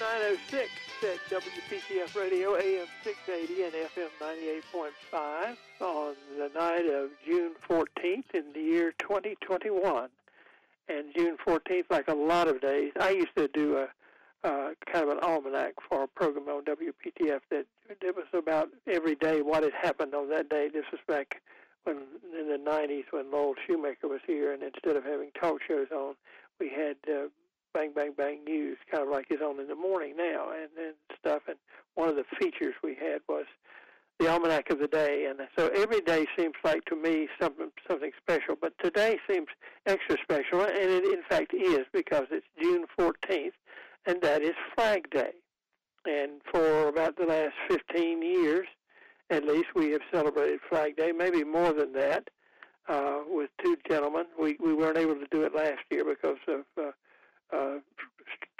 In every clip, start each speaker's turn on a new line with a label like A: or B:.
A: 906 at WPTF Radio, AM 680 and FM 98.5 on the night of June 14th in the year 2021. And June 14th, like a lot of days, I used to do a uh, kind of an almanac for a program on WPTF that it was about every day what had happened on that day. This was back when in the 90s when Lowell Shoemaker was here, and instead of having talk shows on, we had uh, Bang Bang Bang News, kind of like it's on in the morning now, and, and stuff. And one of the features we had was the almanac of the day, and so every day seems like to me something something special. But today seems extra special, and it in fact is because it's June 14th, and that is Flag Day. And for about the last 15 years, at least, we have celebrated Flag Day. Maybe more than that, uh, with two gentlemen. We we weren't able to do it last year because of uh, uh,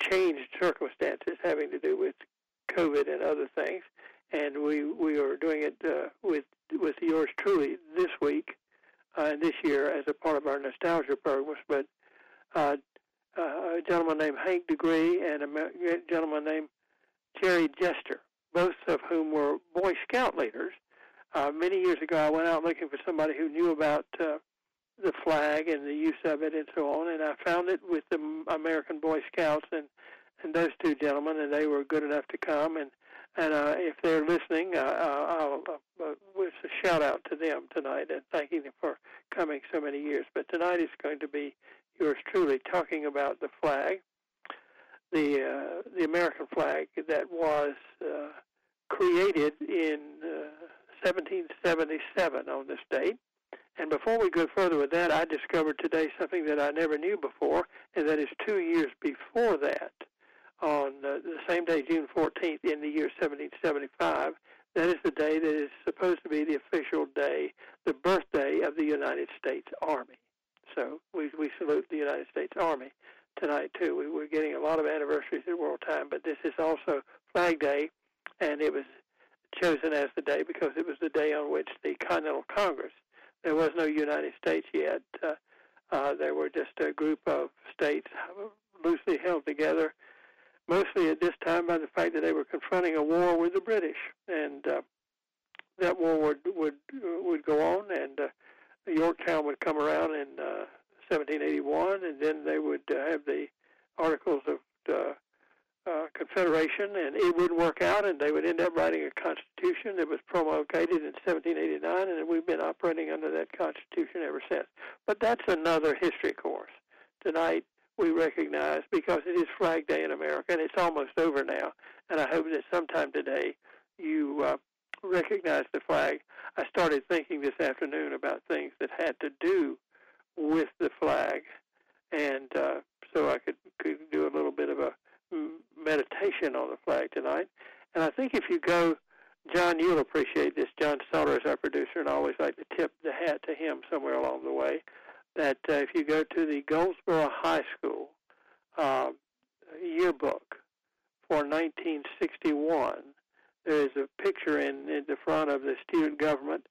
A: changed circumstances having to do with COVID and other things, and we we are doing it uh, with with yours truly this week uh, this year as a part of our nostalgia programs. But uh, uh, a gentleman named Hank Degree and a gentleman named Jerry Jester, both of whom were Boy Scout leaders. Uh, many years ago, I went out looking for somebody who knew about uh, the flag and the use of it and so on. And I found it with the American Boy Scouts and and those two gentlemen, and they were good enough to come. And and uh, if they're listening, uh, I'll uh, uh, with a shout out to them tonight and thanking them for coming so many years. But tonight is going to be yours truly talking about the flag, the uh, the American flag that was uh, created in uh, 1777 on this date and before we go further with that, I discovered today something that I never knew before, and that is two years before that, on the same day, June 14th, in the year 1775, that is the day that is supposed to be the official day, the birthday of the United States Army. So we, we salute the United States Army tonight, too. We, we're getting a lot of anniversaries at World Time, but this is also Flag Day, and it was chosen as the day because it was the day on which the Continental Congress there was no United States yet. Uh, uh, there were just a group of states loosely held together, mostly at this time by the fact that they were confronting a war with the British, and uh, that war would would would go on, and uh, Yorktown would come around in uh, 1781, and then they would uh, have the Articles of uh, uh, confederation, and it wouldn't work out, and they would end up writing a constitution that was promulgated in 1789, and we've been operating under that constitution ever since. But that's another history course. Tonight, we recognize because it is Flag Day in America, and it's almost over now, and I hope that sometime today you uh, recognize the flag. I started thinking this afternoon about things that had to do with the flag, and uh, so I could, could do a little bit of a meditation on the flag tonight. And I think if you go, John, you'll appreciate this. John Soller is our producer, and I always like to tip the hat to him somewhere along the way. That uh, if you go to the Goldsboro High School uh, yearbook for 1961, there is a picture in, in the front of the student government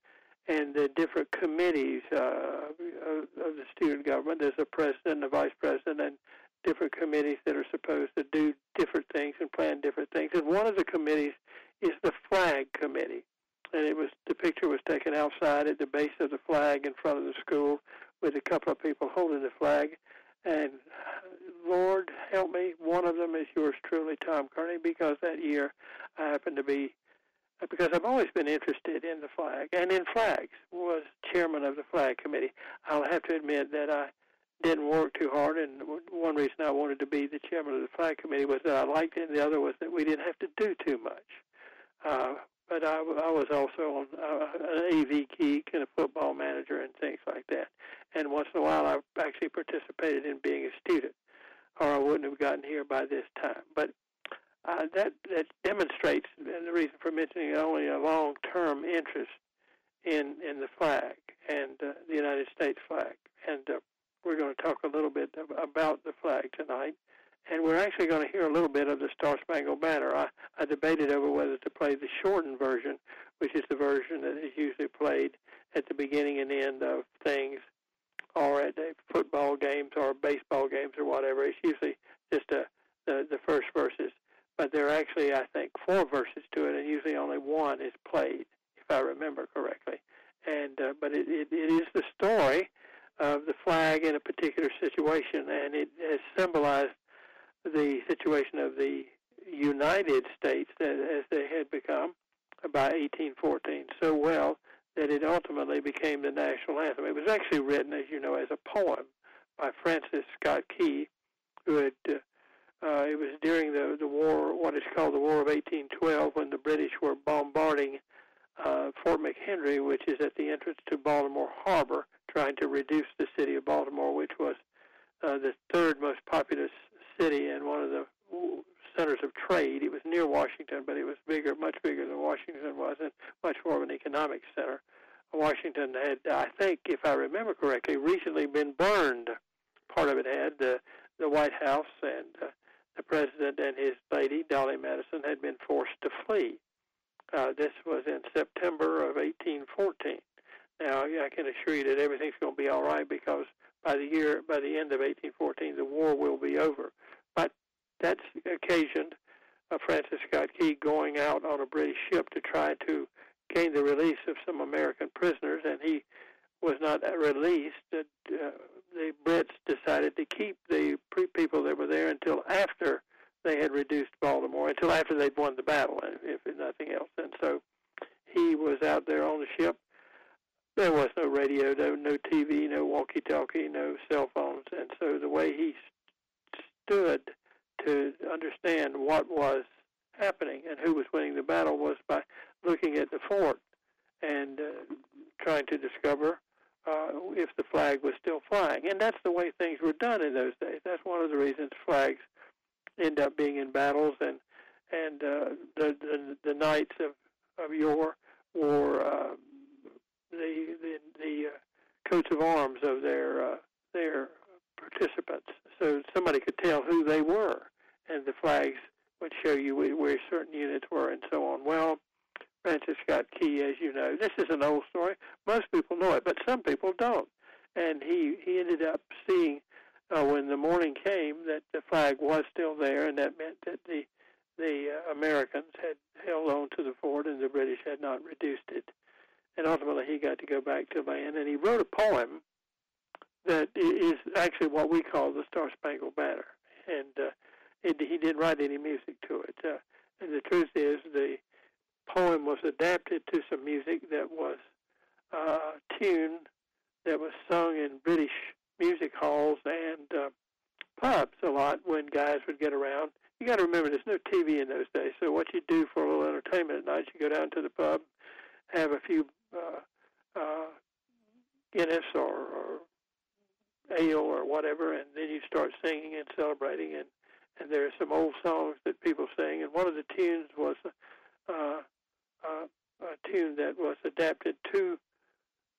A: and the different committees uh, of, of the student government. There's a president, a vice president, and different committees that are supposed to do different things and plan different things. And one of the committees is the flag committee. And it was the picture was taken outside at the base of the flag in front of the school with a couple of people holding the flag. And Lord help me, one of them is yours truly, Tom Kearney, because that year I happened to be because I've always been interested in the flag and in flags. Was chairman of the flag committee. I'll have to admit that I didn't work too hard. And one reason I wanted to be the chairman of the flag committee was that I liked it, and the other was that we didn't have to do too much. Uh, but I, I was also on uh, an AV geek and a football manager and things like that. And once in a while, I actually participated in being a student, or I wouldn't have gotten here by this time. But uh, that that demonstrates, and the reason for mentioning only a long-term interest in in the flag and uh, the United States flag. And uh, going to talk a little bit about the flag tonight. And we're actually going to hear a little bit of the Star Spangled Banner. I, I debated over whether to play the shortened version, which is the version that is usually played at the beginning and end of things, or at football games or baseball games or whatever. It's usually just a, the, the first verses. but there are actually, I think, four verses to it, and usually only one is played, if I remember correctly. And uh, but it, it, it is the story of the flag in a particular situation, and it has symbolized the situation of the United States as they had become by 1814 so well that it ultimately became the national anthem. It was actually written, as you know, as a poem by Francis Scott Key, who had. Uh, uh, it was during the the war, what is called the War of 1812, when the British were bombarding uh, Fort McHenry, which is at the entrance to Baltimore Harbor, trying to reduce the city of Baltimore, which was uh, the third most populous city and one of the centers of trade. It was near Washington, but it was bigger, much bigger than Washington was, and much more of an economic center. Washington had, I think, if I remember correctly, recently been burned. Part of it had the the White House and uh, the president and his lady, Dolley Madison, had been forced to flee. Uh, this was in September of 1814. Now, I can assure you that everything's going to be all right because by the year, by the end of 1814, the war will be over. But that's occasioned uh, Francis Scott Key going out on a British ship to try to gain the release of some American prisoners, and he was not released. Uh, the Brits decided to keep the people that were there until after they had reduced Baltimore, until after they'd won the battle, if nothing else. And so he was out there on the ship. There was no radio, no no TV, no walkie-talkie, no cell phones, and so the way he stood to understand what was happening and who was winning the battle was by looking at the fort and uh, trying to discover uh, if the flag was still flying. And that's the way things were done in those days. That's one of the reasons flags end up being in battles and and uh, the, the the knights of of yore wore uh, the the, the uh, coats of arms of their uh, their participants, so somebody could tell who they were, and the flags would show you where certain units were and so on. Well, Francis Scott Key, as you know, this is an old story. Most people know it, but some people don't. And he he ended up seeing uh, when the morning came that the flag was still there, and that meant that the the uh, Americans had held on to the fort and the British had not reduced it. And ultimately, he got to go back to land, and he wrote a poem that is actually what we call the Star Spangled Banner. And uh, it, he didn't write any music to it. Uh, and the truth is, the poem was adapted to some music that was uh, tuned, that was sung in British music halls and uh, pubs a lot when guys would get around. You got to remember, there's no TV in those days, so what you do for a little entertainment at night, you go down to the pub, have a few Guinness or, or ale or whatever, and then you start singing and celebrating. And and there are some old songs that people sing, and one of the tunes was uh, uh, a tune that was adapted to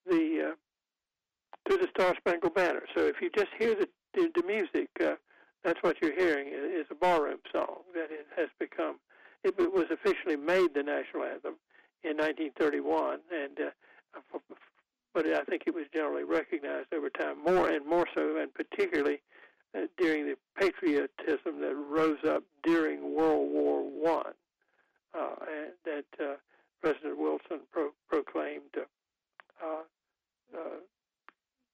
A: the uh, to the Star Spangled Banner. So if you just hear the the, the music, uh, that's what you're hearing is a barroom song that it has become. It, was officially made the national anthem in 1931, and uh, but I think it was generally recognized over time more and more so, and particularly uh, during the patriotism that rose up during World War One, uh, and that uh, President Wilson pro- proclaimed uh, uh, uh,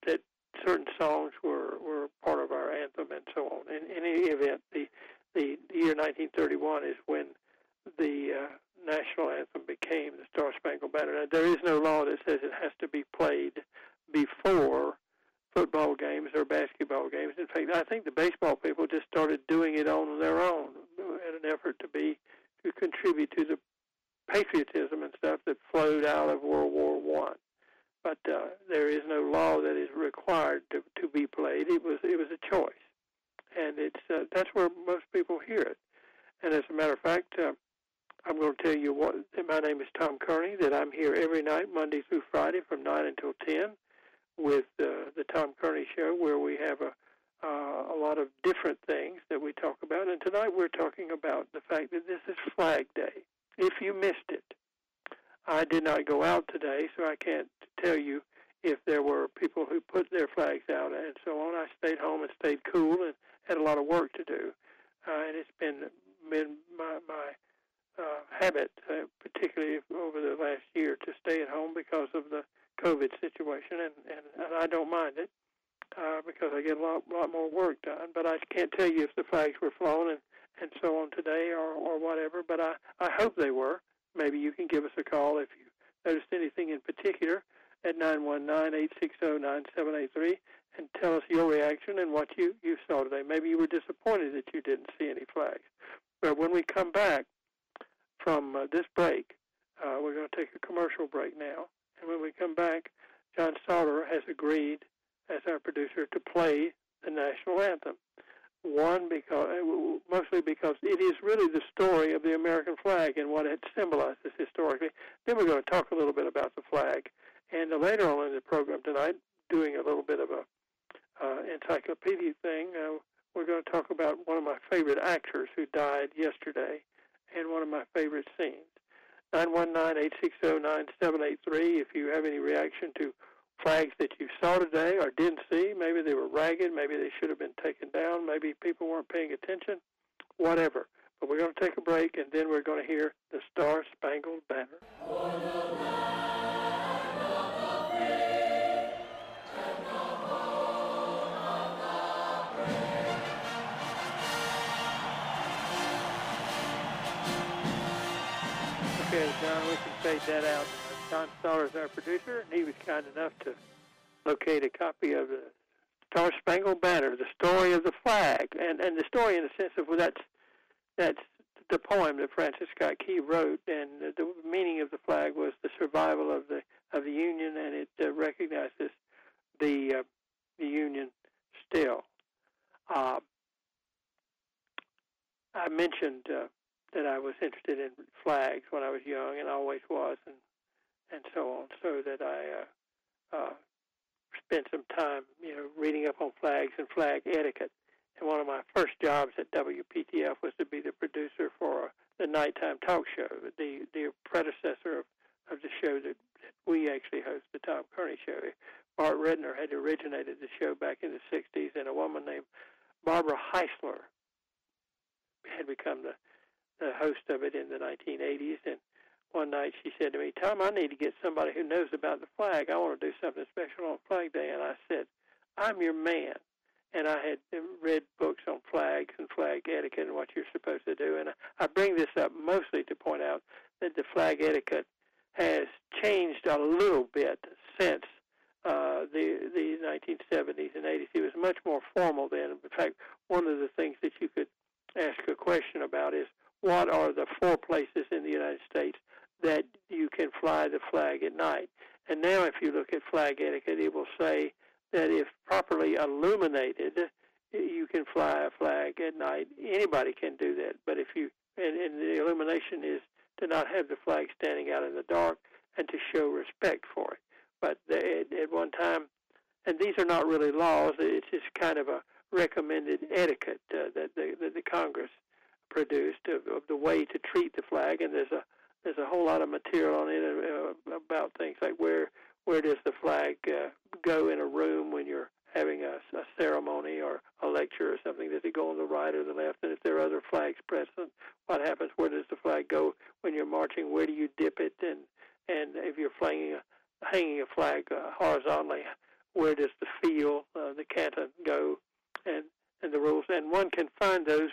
A: that certain songs were, were part of our anthem and so on. In, in any event, the, the, the year 1931 is when the uh, national anthem became the Star Spangled Banner. Now, there is no law that says it has to be played before football games or basketball games. In fact, I think the baseball people just started doing it on their own in an effort to be to contribute to the patriotism and stuff that flowed out of World War One. But uh, there is no law that is required to, to be played. It was it was a choice, and it's uh, that's where most people hear it. And as a matter of fact, uh, I'm going to tell you what. My name is Tom Kearney. That I'm here every night, Monday through Friday, from nine until ten, with uh, the Tom Kearney Show, where we have a uh, a lot of different things that we talk about. And tonight we're talking about the fact that this is Flag Day. If you missed it, I did not go out today, so I can't tell you if there were people who put their flags out and so on. I stayed home and stayed cool and had a lot of work to do. Uh, and it's been been my my uh, habit, uh, particularly over the last year, to stay at home because of the COVID situation, and and, and I don't mind it uh, because I get a lot lot more work done. But I can't tell you if the flags were flown and and so on today or or whatever. But I I hope they were. Maybe you can give us a call if you noticed anything in particular at 919-860-9783 and tell us your reaction and what you, you saw today. Maybe you were disappointed that you didn't see any flags. But when we come back from uh, this break, uh, we're going to take a commercial break now. And when we come back, John Sauter has agreed, as our producer, to play the national anthem. One, because uh, mostly because it is really the story of the American flag and what it symbolizes historically. Then we're going to talk a little bit about the flag, and uh, later on in the program tonight, doing a little bit of a uh, encyclopedia thing, uh, we're going to talk about one of my favorite actors who died yesterday, and one of my favorite scenes. 919-860-9783 if you have any reaction to flags that you saw today or didn't see. Maybe they were ragged. Maybe they should have been taken down. Maybe people weren't paying attention. Whatever. But we're going to take a break, and then we're going to hear the Star Spangled Banner. That out. John Sauter is our producer, and he was kind enough to locate a copy of the Star Spangled Banner, the story of the flag, and and the story in the sense of well, that's that's the poem that Francis Scott Key wrote, and the meaning of the flag was the survival of the of the Union, and it uh, recognizes the uh, the Union still. Uh, I mentioned uh, that I was interested in flags when I was young, and always was, and and so on, so that I uh, uh, spent some time, you know, reading up on flags and flag etiquette. And one of my first jobs at WPTF was to be the producer for the nighttime talk show, the the predecessor of, of the show that, that we actually host, the Tom Kearney Show. Bart Rittner had originated the show back in the '60s, and a woman named Barbara Heisler had become the the host of it in the 1980s. And one night she said to me, Tom, I need to get somebody who knows about the flag. I want to do something special on Flag Day. And I said, I'm your man. And I had read books on flags and flag etiquette and what you're supposed to do. And I bring this up mostly to point out that the flag etiquette has changed a little bit since uh, the the 1970s and 80s. It was much more formal then. In fact, one of the things that you could ask a question about is what are the four places in the United States that you can fly the flag at night. And now, if you look at flag etiquette, it will say that if properly illuminated, you can fly a flag at night. Anybody can do that, but if you and, and the illumination is to not have the flag standing out in the dark and to show respect for it. But at, at one time, and these are not really laws; it's just kind of a recommended etiquette uh, that the, that the Congress produced of, of the way to treat the flag, and there's a there's a whole lot of material on it uh, about things like where where does the flag uh, go in a room when you're having a, a ceremony or a lecture or something? Does it go on the right or the left? And if there are other flags present, what happens? Where does the flag go when you're marching? Where do you dip it? And and if you're flying a, hanging a flag uh, horizontally, where does the field, uh, the canton go? And and the rules. And one can find those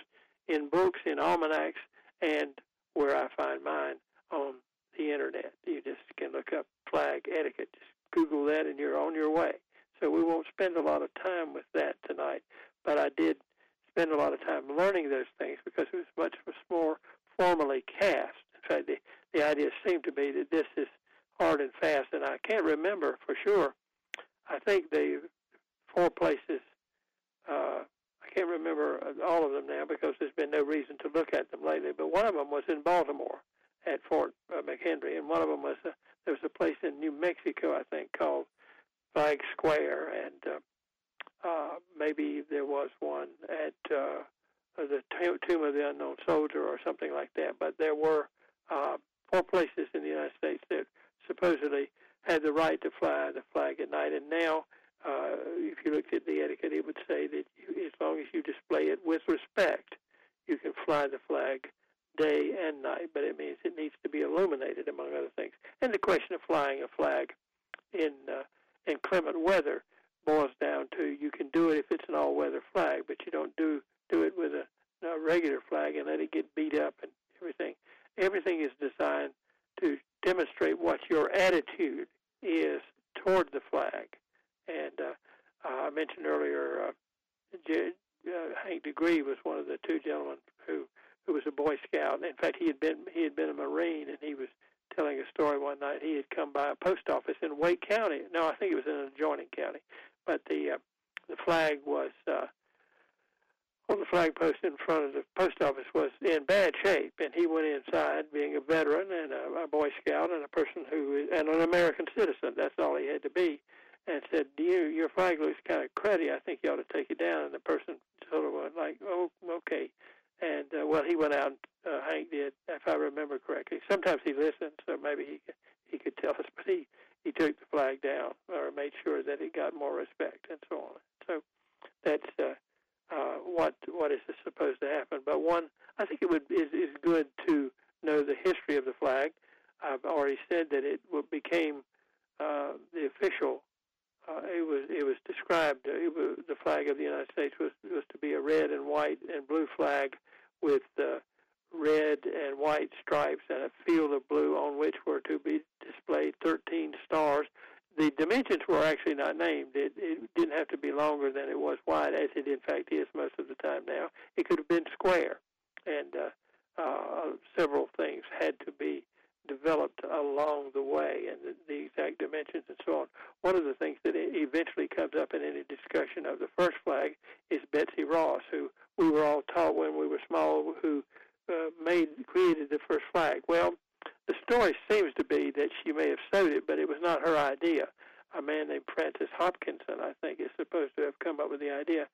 A: in books, in almanacs, and where I find mine on the internet. You just can look up flag etiquette. Just Google that, and you're on your way. So we won't spend a lot of time with that tonight, but I did spend a lot of time learning those things because it was much more formally cast. In fact, the, the idea seemed to be that this is hard and fast, and I can't remember for sure. I think the four places uh, can't remember all of them now because there's been no reason to look at them lately. But one of them was in Baltimore at Fort uh, McHenry, and one of them was uh, there was a place in New Mexico, I think, called Flag Square, and uh, uh, maybe there was one at uh, the Tomb of the Unknown Soldier or something like that. But there were uh, four places in the United States that supposedly had the right to fly the flag at night, and now uh, if you looked at the etiquette, it would say that you, as long as you display it with respect, you can fly the flag day and night, but it means it needs to be illuminated, among other things. And the question of flying a flag in uh, in clement weather boils down to you can do it if it's an all-weather flag, but you don't do do it with a, a regular flag and let it get beat up and everything. Everything is designed to demonstrate what your attitude is toward the flag. And uh, I mentioned earlier, uh, J- uh, Hank Degree was one of the two gentlemen who who was a Boy Scout. In fact, he had been he had been a Marine, and he was telling a story one night. He had come by a post office in Wake County. No, I think it was in an adjoining county, but the uh, the flag was uh, on the flag post in front of the post office was in bad shape, and he went inside, being a veteran and a, a Boy Scout and a person who and an American citizen. That's all he had to be, and said, "You, your flag looks kind of cruddy. I think you ought to take it down." And the person sort of went like, "Oh, okay." And uh, well, he went out. Uh, Hank did, if I remember correctly. Sometimes he listened, so maybe he he could tell us, but he he took the flag down or made sure that it got more respect and so on. So that's. Uh, uh, what what is supposed to happen. But one, I think it would is is good to know the history of the flag. I've already said that it became uh, the official. Uh, it was it was described. Uh, it was, the flag of the United States was was to be a red and white and blue flag with uh, red and white stripes and a field of blue on which were to be displayed 13 stars the dimensions were actually not named. It, it didn't have to be longer than it was wide, as it in fact is most of the time now. It could have been square, and uh, uh, several things had to be developed along the way, and the, the exact dimensions and so on. One of the things that eventually comes up in any discussion of the first flag is Betsy Ross, who we were all taught when we were small, who uh, made created the first flag. Well, the story seems to be that she may have sewed it, but it was not her idea. A man named Francis Hopkinson, I think, is supposed to have come up with the idea.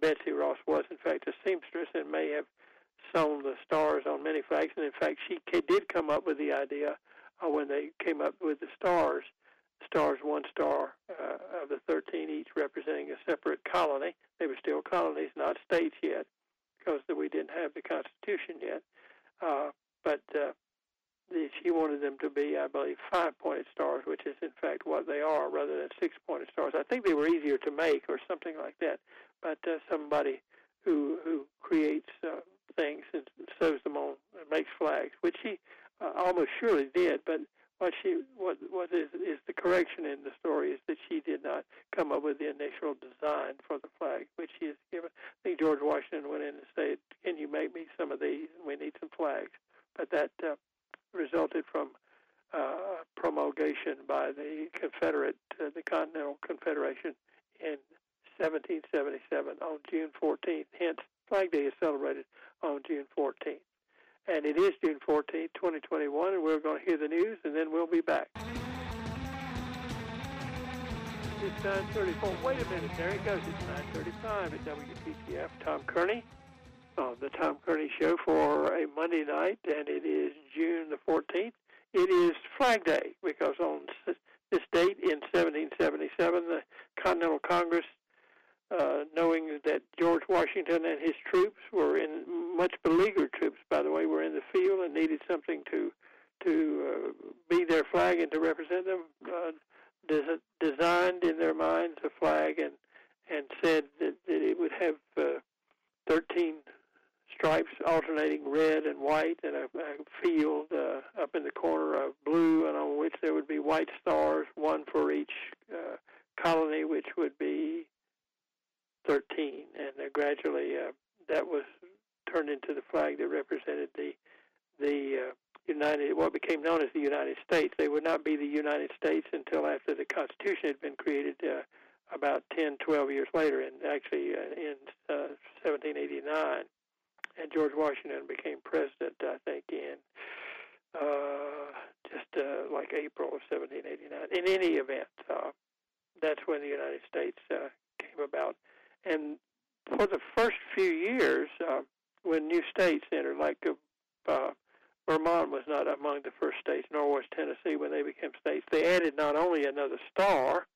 A: Betsy Ross was, in fact, a seamstress and may have sewn the stars on many flags. And in fact, she did come up with the idea uh, when they came up with the stars. Stars, one star uh, of the 13, each representing a separate colony. They were still colonies, not states yet, because we didn't have the Constitution yet. Uh, but uh, she wanted them to be, I believe, five-pointed stars, which is in fact what they are, rather than six-pointed stars. I think they were easier to make, or something like that. But uh, somebody who who creates uh, things and sews them on, and makes flags, which she uh, almost surely did. But what she what what is is the correction in the story is that she did not come up with the initial design for the flag, which she has given. I think George Washington went in and said, "Can you make me some of these? We need some flags." But that uh, resulted from uh, promulgation by the Confederate, uh, the Continental Confederation in 1777 on June 14th. Hence, Flag Day is celebrated on June 14th. And it is June 14th, 2021, and we're going to hear the news, and then we'll be back. It's 934. Wait a minute. There it goes. It's 935 at WPTF. Tom Kearney the Tom Kearney Show for a Monday night, and it is June the 14th. It is Flag Day because on this date in 1777, the Continental Congress, uh, knowing that George Washington and his troops were in much beleaguered troops, by the way, were in the field and needed something to to uh, be their flag and to represent them, uh, des- designed in their minds a flag and and said that, that it would have uh, 13 stripes alternating red and white, and a, a field uh, up in the corner of blue, and on which there would be white stars, one for each uh, colony, which would be 13. And uh, gradually, uh, that was turned into the flag that represented the the uh, United, what became known as the United States. They would not be the United States until after the Constitution had been created. Uh, about 10, 12 years later, and actually uh, in uh, 1789 and George Washington became president, I think, in uh, just uh, like April of 1789. In any event, uh, that's when the United States uh, came about. And for the first few years, uh, when new states entered, like uh, uh, Vermont was not among the first states, nor was Tennessee when they became states. They added not only another star,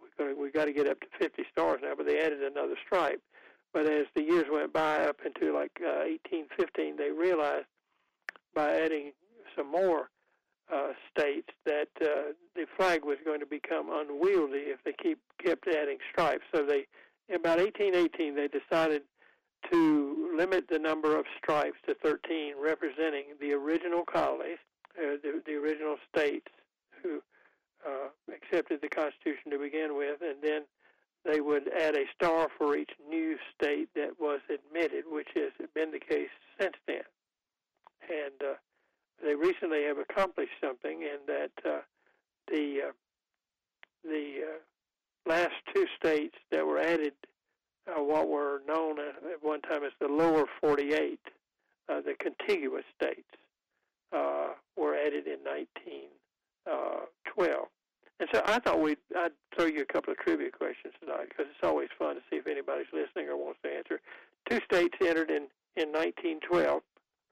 A: we're gonna, we got to get up to 50 stars now, but they added another stripe But as the years went by, up into like uh, 1815, they realized by adding some more uh, states that uh, the flag was going to become unwieldy if they keep kept adding stripes. So they, about 1818, they decided to limit the number of stripes to 13, representing the original colonies, uh, the, the original states who uh, accepted the Constitution to begin with, and then they would add a star for each new state that was admitted, which has been the case since then. And uh, they recently have accomplished something in that uh, the uh, the uh, last two states that were added, uh, what were known at one time as the lower 48, uh, the contiguous states, uh, were added in 1912. And so I thought we'd I'd throw you a couple of trivia questions tonight because it's always fun to see if anybody's listening or wants to answer. Two states entered in in 1912,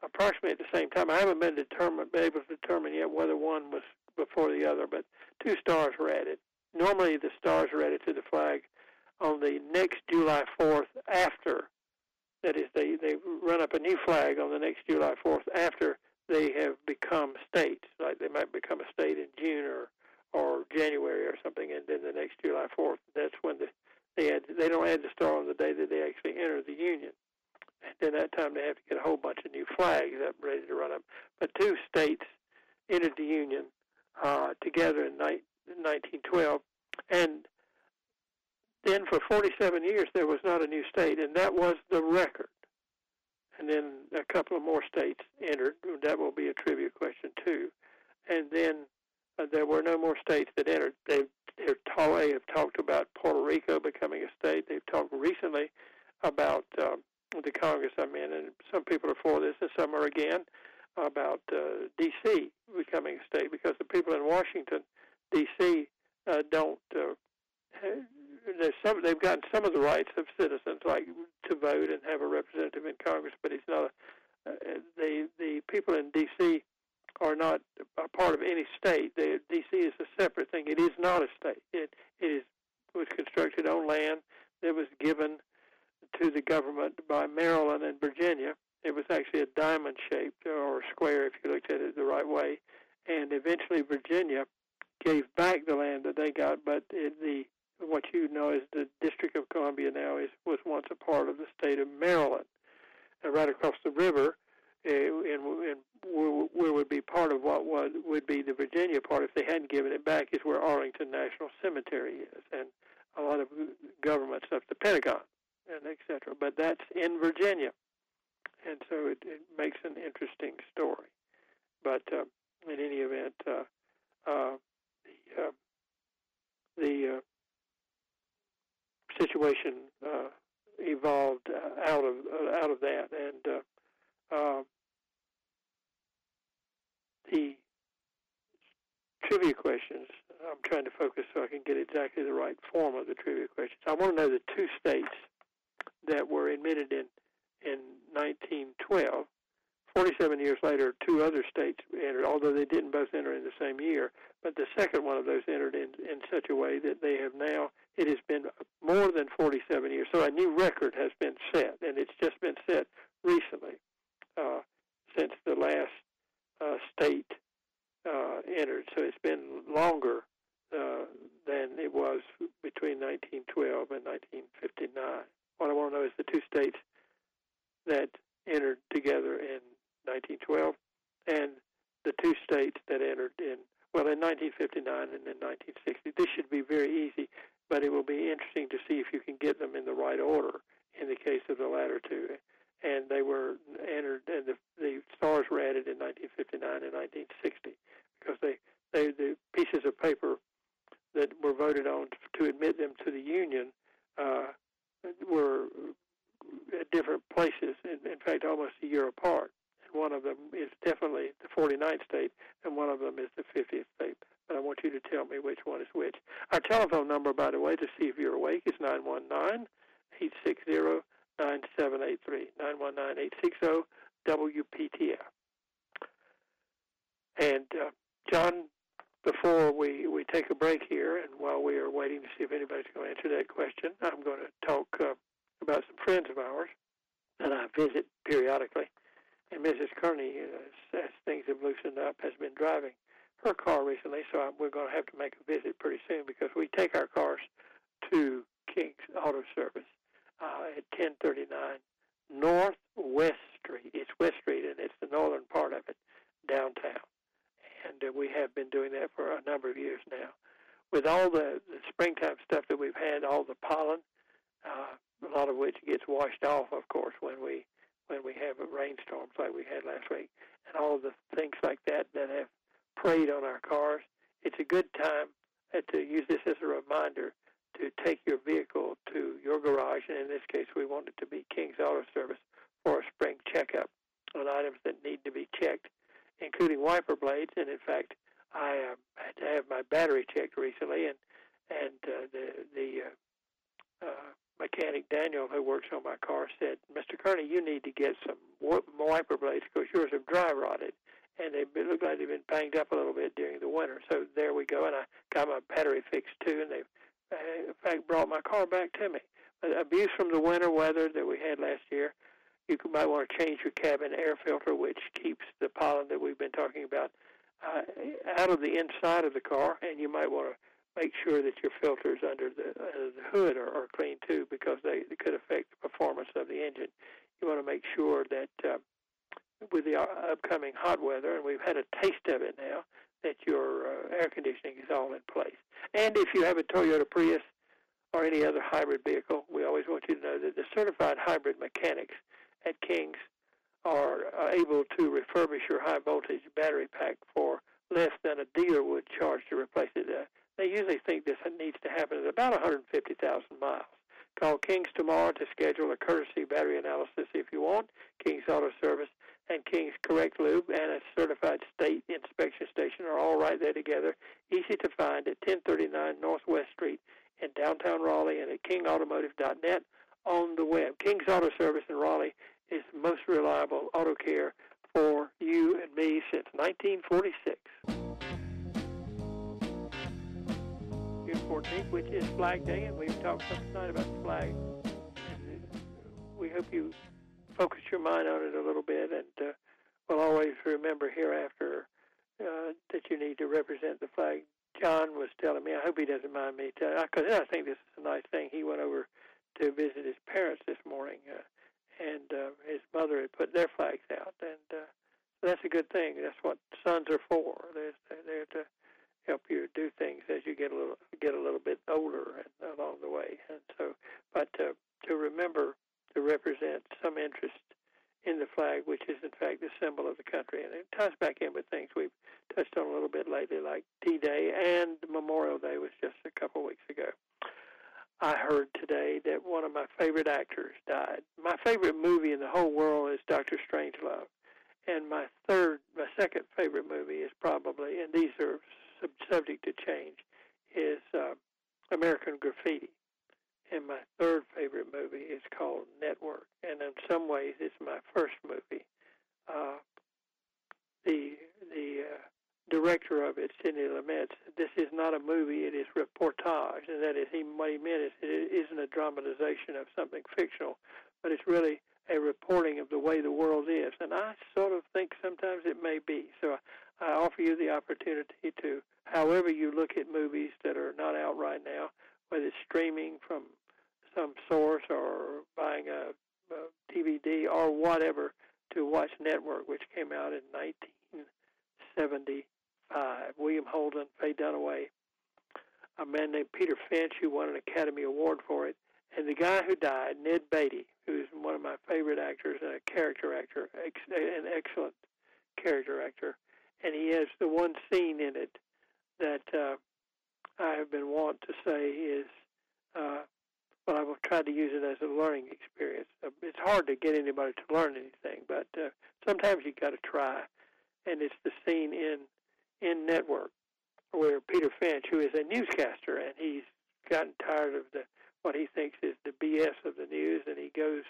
A: approximately at the same time. I haven't been determined been able to determine yet whether one was before the other, but two stars were added. Normally, the stars are added to the flag on the next July 4th after. That is, they they run up a new flag on the next July 4th after they have become states. Like they might become a state in June or or January or something, and then the next July 4th, that's when the, they add, they don't add the star on the day that they actually enter the Union. And then that time they have to get a whole bunch of new flags up ready to run up. But two states entered the Union uh, together in ni- 1912, and then for 47 years there was not a new state, and that was the record. And then a couple of more states entered. That will be a trivia question too. And then uh, there were no more states that entered. They've, they're they have talked about Puerto Rico becoming a state. They've talked recently about um, the Congress I'm in, and some people are for this, and some are again about uh, D.C. becoming a state because the people in Washington, D.C. Uh, don't. Uh, there's some. They've gotten some of the rights of citizens, like to vote and have a representative in Congress, but it's not. A, uh, the the people in D.C are not a part of any state. The D.C. is a separate thing. It is not a state. It it is was constructed on land that was given to the government by Maryland and Virginia. It was actually a diamond shaped or square if you looked at it the right way. And eventually Virginia gave back the land that they got, but it, the what you know as the District of Columbia now is was once a part of the state of Maryland. And right across the river eh, and, where would be part of what would would be the Virginia part if they hadn't given it back is where Arlington National Cemetery is, and a lot of government stuff, the Pentagon, and etc. But that's in Virginia, and so it, it makes an interesting story. But uh, in any event, uh, uh, the, uh, the uh, situation uh, evolved uh, out of uh, out of that, and uh, uh, the trivia questions. I'm trying to focus so I can get exactly the right form of the trivia questions. I want to know the two states that were admitted in in 1912. 47 years later, two other states entered, although they didn't both enter in the same year. But the second one of those entered in, in such a way that they have now, it has been more than 47 years. So a new record has been set, and it's just been set recently uh, since the last uh, state uh, entered. So it's been longer uh, than it was between 1912 and 1959. What I want to know is the two states that entered together in 1912 and the two states that entered in well in 1959 and in 1960. This should be very easy, but it will be interesting to see if you can get them in the right order in the case of the latter two and they were entered, and the, the stars were added in 1959 and 1960 because they, they the pieces of paper that were voted on to admit them to the Union uh, were at different places, in, in fact, almost a year apart. And one of them is definitely the 49th state, and one of them is the 50th state. But I want you to tell me which one is which. Our telephone number, by the way, to see if you're awake, is 919 860 9783 919 860 WPTF. And uh, John, before we, we take a break here, and while we are waiting to see if anybody's going to answer that question, I'm going to talk uh, about some friends of ours that I visit periodically. And Mrs. Kearney, uh, as things have loosened up, has been driving her car recently, so I'm, we're going to have to make a visit pretty soon because we take our cars to King's Auto Service uh, at 1039 North West Street. It's West Street, and it's the northern part of it, downtown. And uh, we have been doing that for a number of years now. With all the, the springtime stuff that we've had, all the pollen, uh, a lot of which gets washed off, of course, when we when we have rainstorms like we had last week, and all the things like that that have preyed on our cars. It's a good time uh, to use this as a reminder to take your vehicle to your garage, and in this case, we want it to be King's Auto Service for a spring checkup on items that need to be checked, including wiper blades. And in fact, I uh, had to have my battery checked recently, and and uh, the the uh, uh, mechanic Daniel, who works on my car, said, "Mr. Kearney, you need to get some wiper blades because yours have dry rotted." and they look like they've been banged up a little bit during the winter. So there we go, and I got my battery fixed too, and they've uh, in fact brought my car back to me. Abuse from the winter weather that we had last year, you might want to change your cabin air filter, which keeps the pollen that we've been talking about uh, out of the inside of the car, and you might want to make sure that your filters under the, the hood are, are clean too, because they, they could affect the performance of the engine. You want to make sure that uh, with the uh, upcoming hot weather, and we've had a taste of it now, that your uh, air conditioning is all in place. And if you have a Toyota Prius or any other hybrid vehicle, we always want you to know that the certified hybrid mechanics at King's are uh, able to refurbish your high voltage battery pack for less than a dealer would charge to replace it. Uh, they usually think this needs to happen at about 150,000 miles. Call King's tomorrow to schedule a courtesy battery analysis if you want. King's Auto Service and King's Correct Lube and a certified state inspection station are all right there together. Easy to find at 1039 Northwest Street in downtown Raleigh and at kingautomotive.net on the web. King's Auto Service in Raleigh is the most reliable auto care for you and me since 1946. June 14th, which is Flag Day, and we've talked some tonight about the flag. We hope you focus your mind on it a little bit, and uh, will always remember hereafter uh, that you need to represent the flag. John was telling me, I hope he doesn't mind me because I think this is a nice thing. He went over to visit his parents this morning, uh, and uh, his mother had put their flags out, and uh, that's a good thing. That's what sons are for. They're, there to help you do things as you get a little get a little bit older and along the way. And so, but uh, to remember to represent some interest in the flag, which is in fact the symbol of the country. And it ties back in with things we've touched on a little bit lately, like D-Day and Memorial Day was just a couple weeks ago. I heard today that one of my favorite actors died. My favorite movie in the whole world is Doctor Strangelove. And my third, my second favorite movie is probably, and these are sub- subject to change, is uh, American Graffiti. And my third favorite movie is called Network, and in some ways, it's my first movie. Uh, the the uh, director of it, Sidney Lumet, this is not a movie; it is reportage, and that is he what he meant is it isn't a dramatization of something fictional, but it's really a reporting of the way the world is. And I sort of think sometimes it may be. So I offer you the opportunity to, however you look at movies that are not out right now, whether it's streaming from some source or buying a, a DVD or whatever to watch Network, which came out in 1975. William Holden, Faye Dunaway, a man named Peter Finch, who won an Academy Award for it, and the guy who died, Ned Beatty, who's one of my favorite actors and a character actor, an excellent character actor, and he has the one scene in it that uh, I have been wont to say is uh, well, I will try to use it as a learning experience. It's hard to get anybody to learn anything, but uh, sometimes you got to try. And it's the scene in in Network where Peter Finch, who is a newscaster, and he's gotten tired of the what he thinks is the BS of the news, and he goes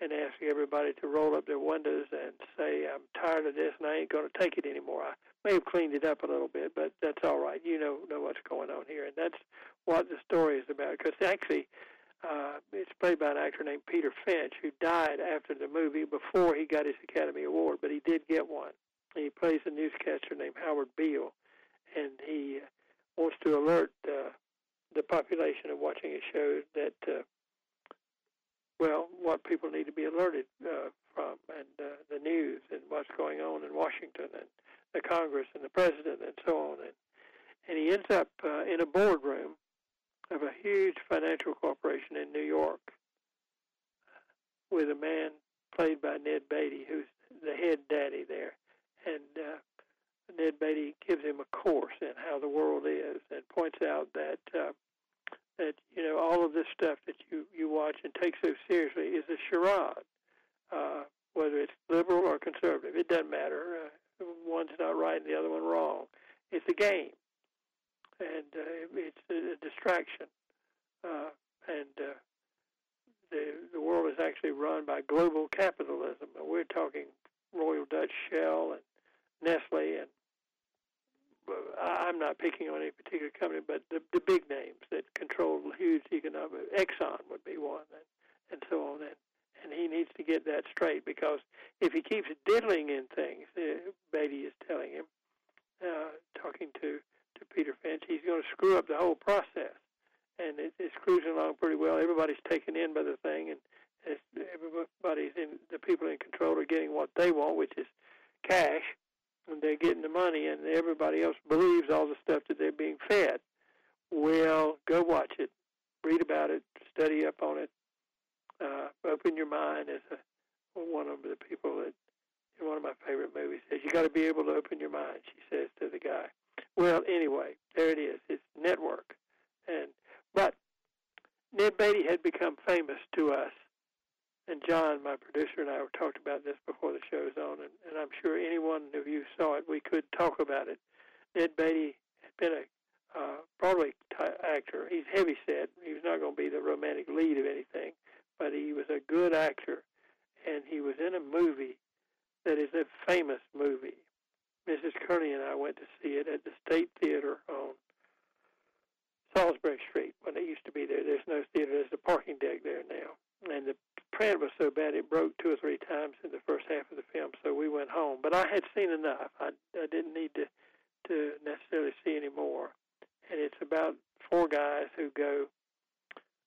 A: and asks everybody to roll up their windows and say, "I'm tired of this, and I ain't going to take it anymore." I may have cleaned it up a little bit, but that's all right. You know know what's going on here, and that's what the story is about. Because actually, Uh, it's played by an actor named Peter Finch, who died after the movie before he got his Academy Award, but he did get one. He plays a newscaster named Howard Beale, and he wants to alert uh, the population of watching a show that, uh, well, what people need to be alerted uh, from, and uh, the news, and what's going on in Washington, and the Congress, and the president, and so on. And, and he ends up uh, in a boardroom of a huge financial corporation in New York with a man played by Ned Beatty, who's the head daddy there. And uh, Ned Beatty gives him a course in how the world is and points out that uh, that you know all of this stuff that you you watch and take so seriously is a charade. Uh, whether it's liberal or conservative, it doesn't matter. Uh, one's not right and the other one wrong. It's a game and uh, it's a distraction. Uh, and uh, the the world is actually run by global capitalism. We're talking Royal Dutch Shell and Nestle, and uh, I'm not picking on any particular company, but the the big names that control huge economic. Exxon would be one, and and so on. And and he needs to get that straight because if he keeps diddling in things, uh, Beatty is telling him, uh, talking to to Peter Finch, he's going to screw up the whole process. And it, it's cruising along pretty well. Everybody's taken in by the thing, and it's, everybody's in. The people in control are getting what they want, which is cash, and they're getting the money, and everybody else believes all the stuff that they're being fed. Well, go watch it, read about it, study up on it, uh, open your mind. As a, one of the people that in one of my favorite movies says, "You got to be able to open your mind." She says to the guy. Well, anyway, there it is. It's network, and but Ned Beatty had become famous to us, and John, my producer, and I talked about this before the show's on, and, and I'm sure anyone of you saw it. We could talk about it. Ned Beatty had been a uh, Broadway t- actor. He's heavy set. He was not going to be the romantic lead of anything, but he was a good actor, and he was in a movie that is a famous movie. Mrs. Kearney and I went to see it at the State Theater on Salisbury Street when it used to be there. There's no theater. There's a parking deck there now. And the print was so bad it broke two or three times in the first half of the film, so we went home. But I had seen enough. I, I didn't need to to necessarily see any more. And it's about four guys who go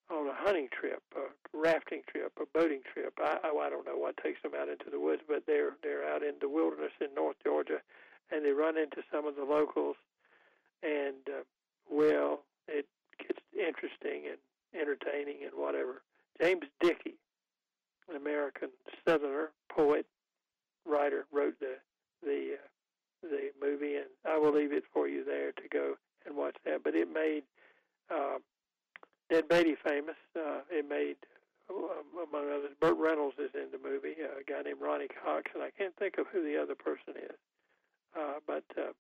A: on a hunting trip, a rafting trip, a boating trip. I, I don't know what takes them out into the woods, but they're they're out in the wilderness in North Georgia, and they run into some of the locals, and uh, well, it gets interesting and entertaining and whatever. James Dickey, an American Southerner poet, writer, wrote the the uh, the movie, and I will leave it for you there to go and watch that. But it made uh, Ned Beatty famous. Uh, it made uh, among others. Burt Reynolds is in the movie. A guy named Ronny Cox, and I can't think of who the other person is. Uh, but uh,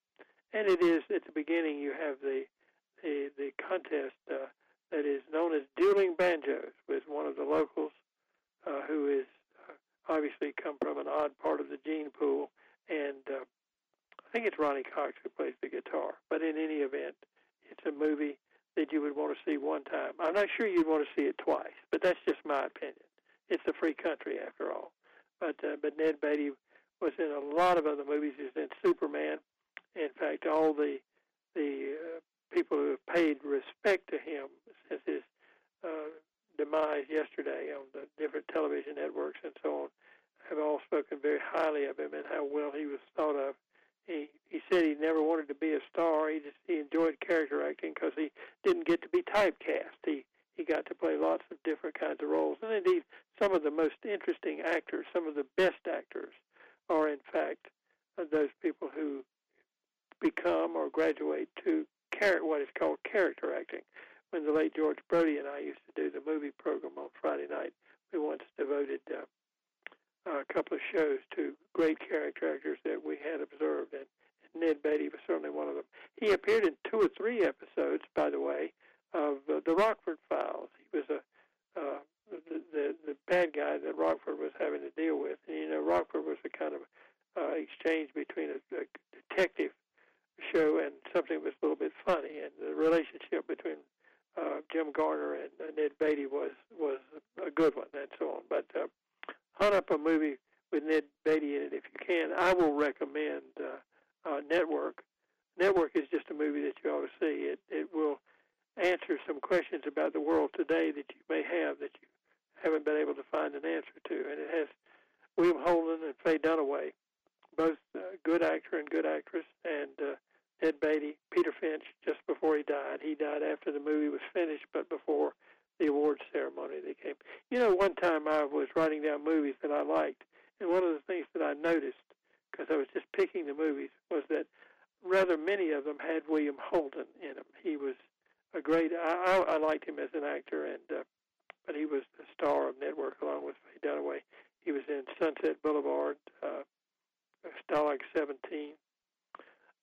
A: and it is at the beginning you have the the, the contest uh, that is known as dueling banjos with one of the locals uh, who is uh, obviously come from an odd part of the gene pool, and uh, I think it's Ronny Cox who plays the guitar. But in any event, it's a movie that you would want to see one time. I'm not sure you'd want to see it twice, but that's just my opinion. It's a free country after all. But uh, but Ned Beatty was in a lot of other movies. He's in Superman. In fact, all the people who have paid respect to him since his uh, demise yesterday on the different television networks and so on have all spoken very highly of him and how well he was thought of. He he said he never wanted to be a star. He just he enjoyed character acting because he didn't get to be typecast. He he got to play lots of different kinds of roles, and indeed some of the most interesting actors, some of the best actors, are in fact those people who become or graduate to char- what is called character acting. When the late George Brody and I used to do the movie program on Friday night, we once devoted uh, a couple of shows to great character actors that we had observed, and, Ned Beatty was certainly one of them. He appeared in two or three episodes, by the way, of uh, the Rockford Files. He was a uh, the, the the bad guy that Rockford was having to deal with. And you know, Rockford was a kind of uh, exchange between a, a detective show and something was a little bit funny. And the relationship between uh, Jim Garner and uh, Ned Beatty was was a good one, and so on. But uh, hunt up a movie with Ned Beatty in it if you can. I will recommend uh, uh, Network. Network is just a movie that you ought to see. It it will answer some questions about the world today that you may have that you haven't been able to find an answer to, and it has William Holden and Faye Dunaway, both uh, good actor and good actress, and uh, Ned Beatty, Peter Finch, just before he died. He died after the movie was finished, but before the awards ceremony they came. You know, one time I was writing down movies that I liked, and one of the things that I noticed, because I was just picking the movies, was that rather many of them had William Holden in them. He was a great. I, I, I liked him as an actor, and uh, but he was the star of Network along with Faye Dunaway. He was in Sunset Boulevard, uh, Stalag 17,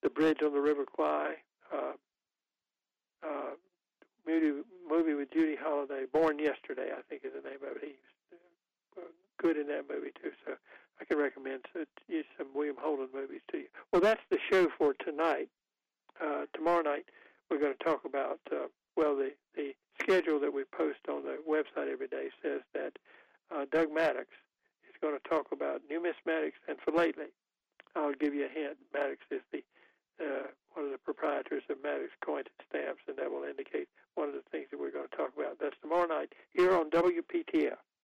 A: The Bridge on the River Kwai, uh, uh, movie, movie with Judy Holliday, Born Yesterday, I think is the name of it. He's uh, good in that movie too. So I can recommend some William Holden movies to you. Well, that's the show for tonight. Uh, tomorrow night we're going to talk about uh, well the the schedule that we post on the website every day says that uh, Doug Maddox is going to talk about numismatics and philately. I'll give you a hint. Maddox is the uh, one of the proprietors of Maddox coins and stamps, and that will indicate one of the things that we're going to talk about. That's tomorrow night here on WPTF.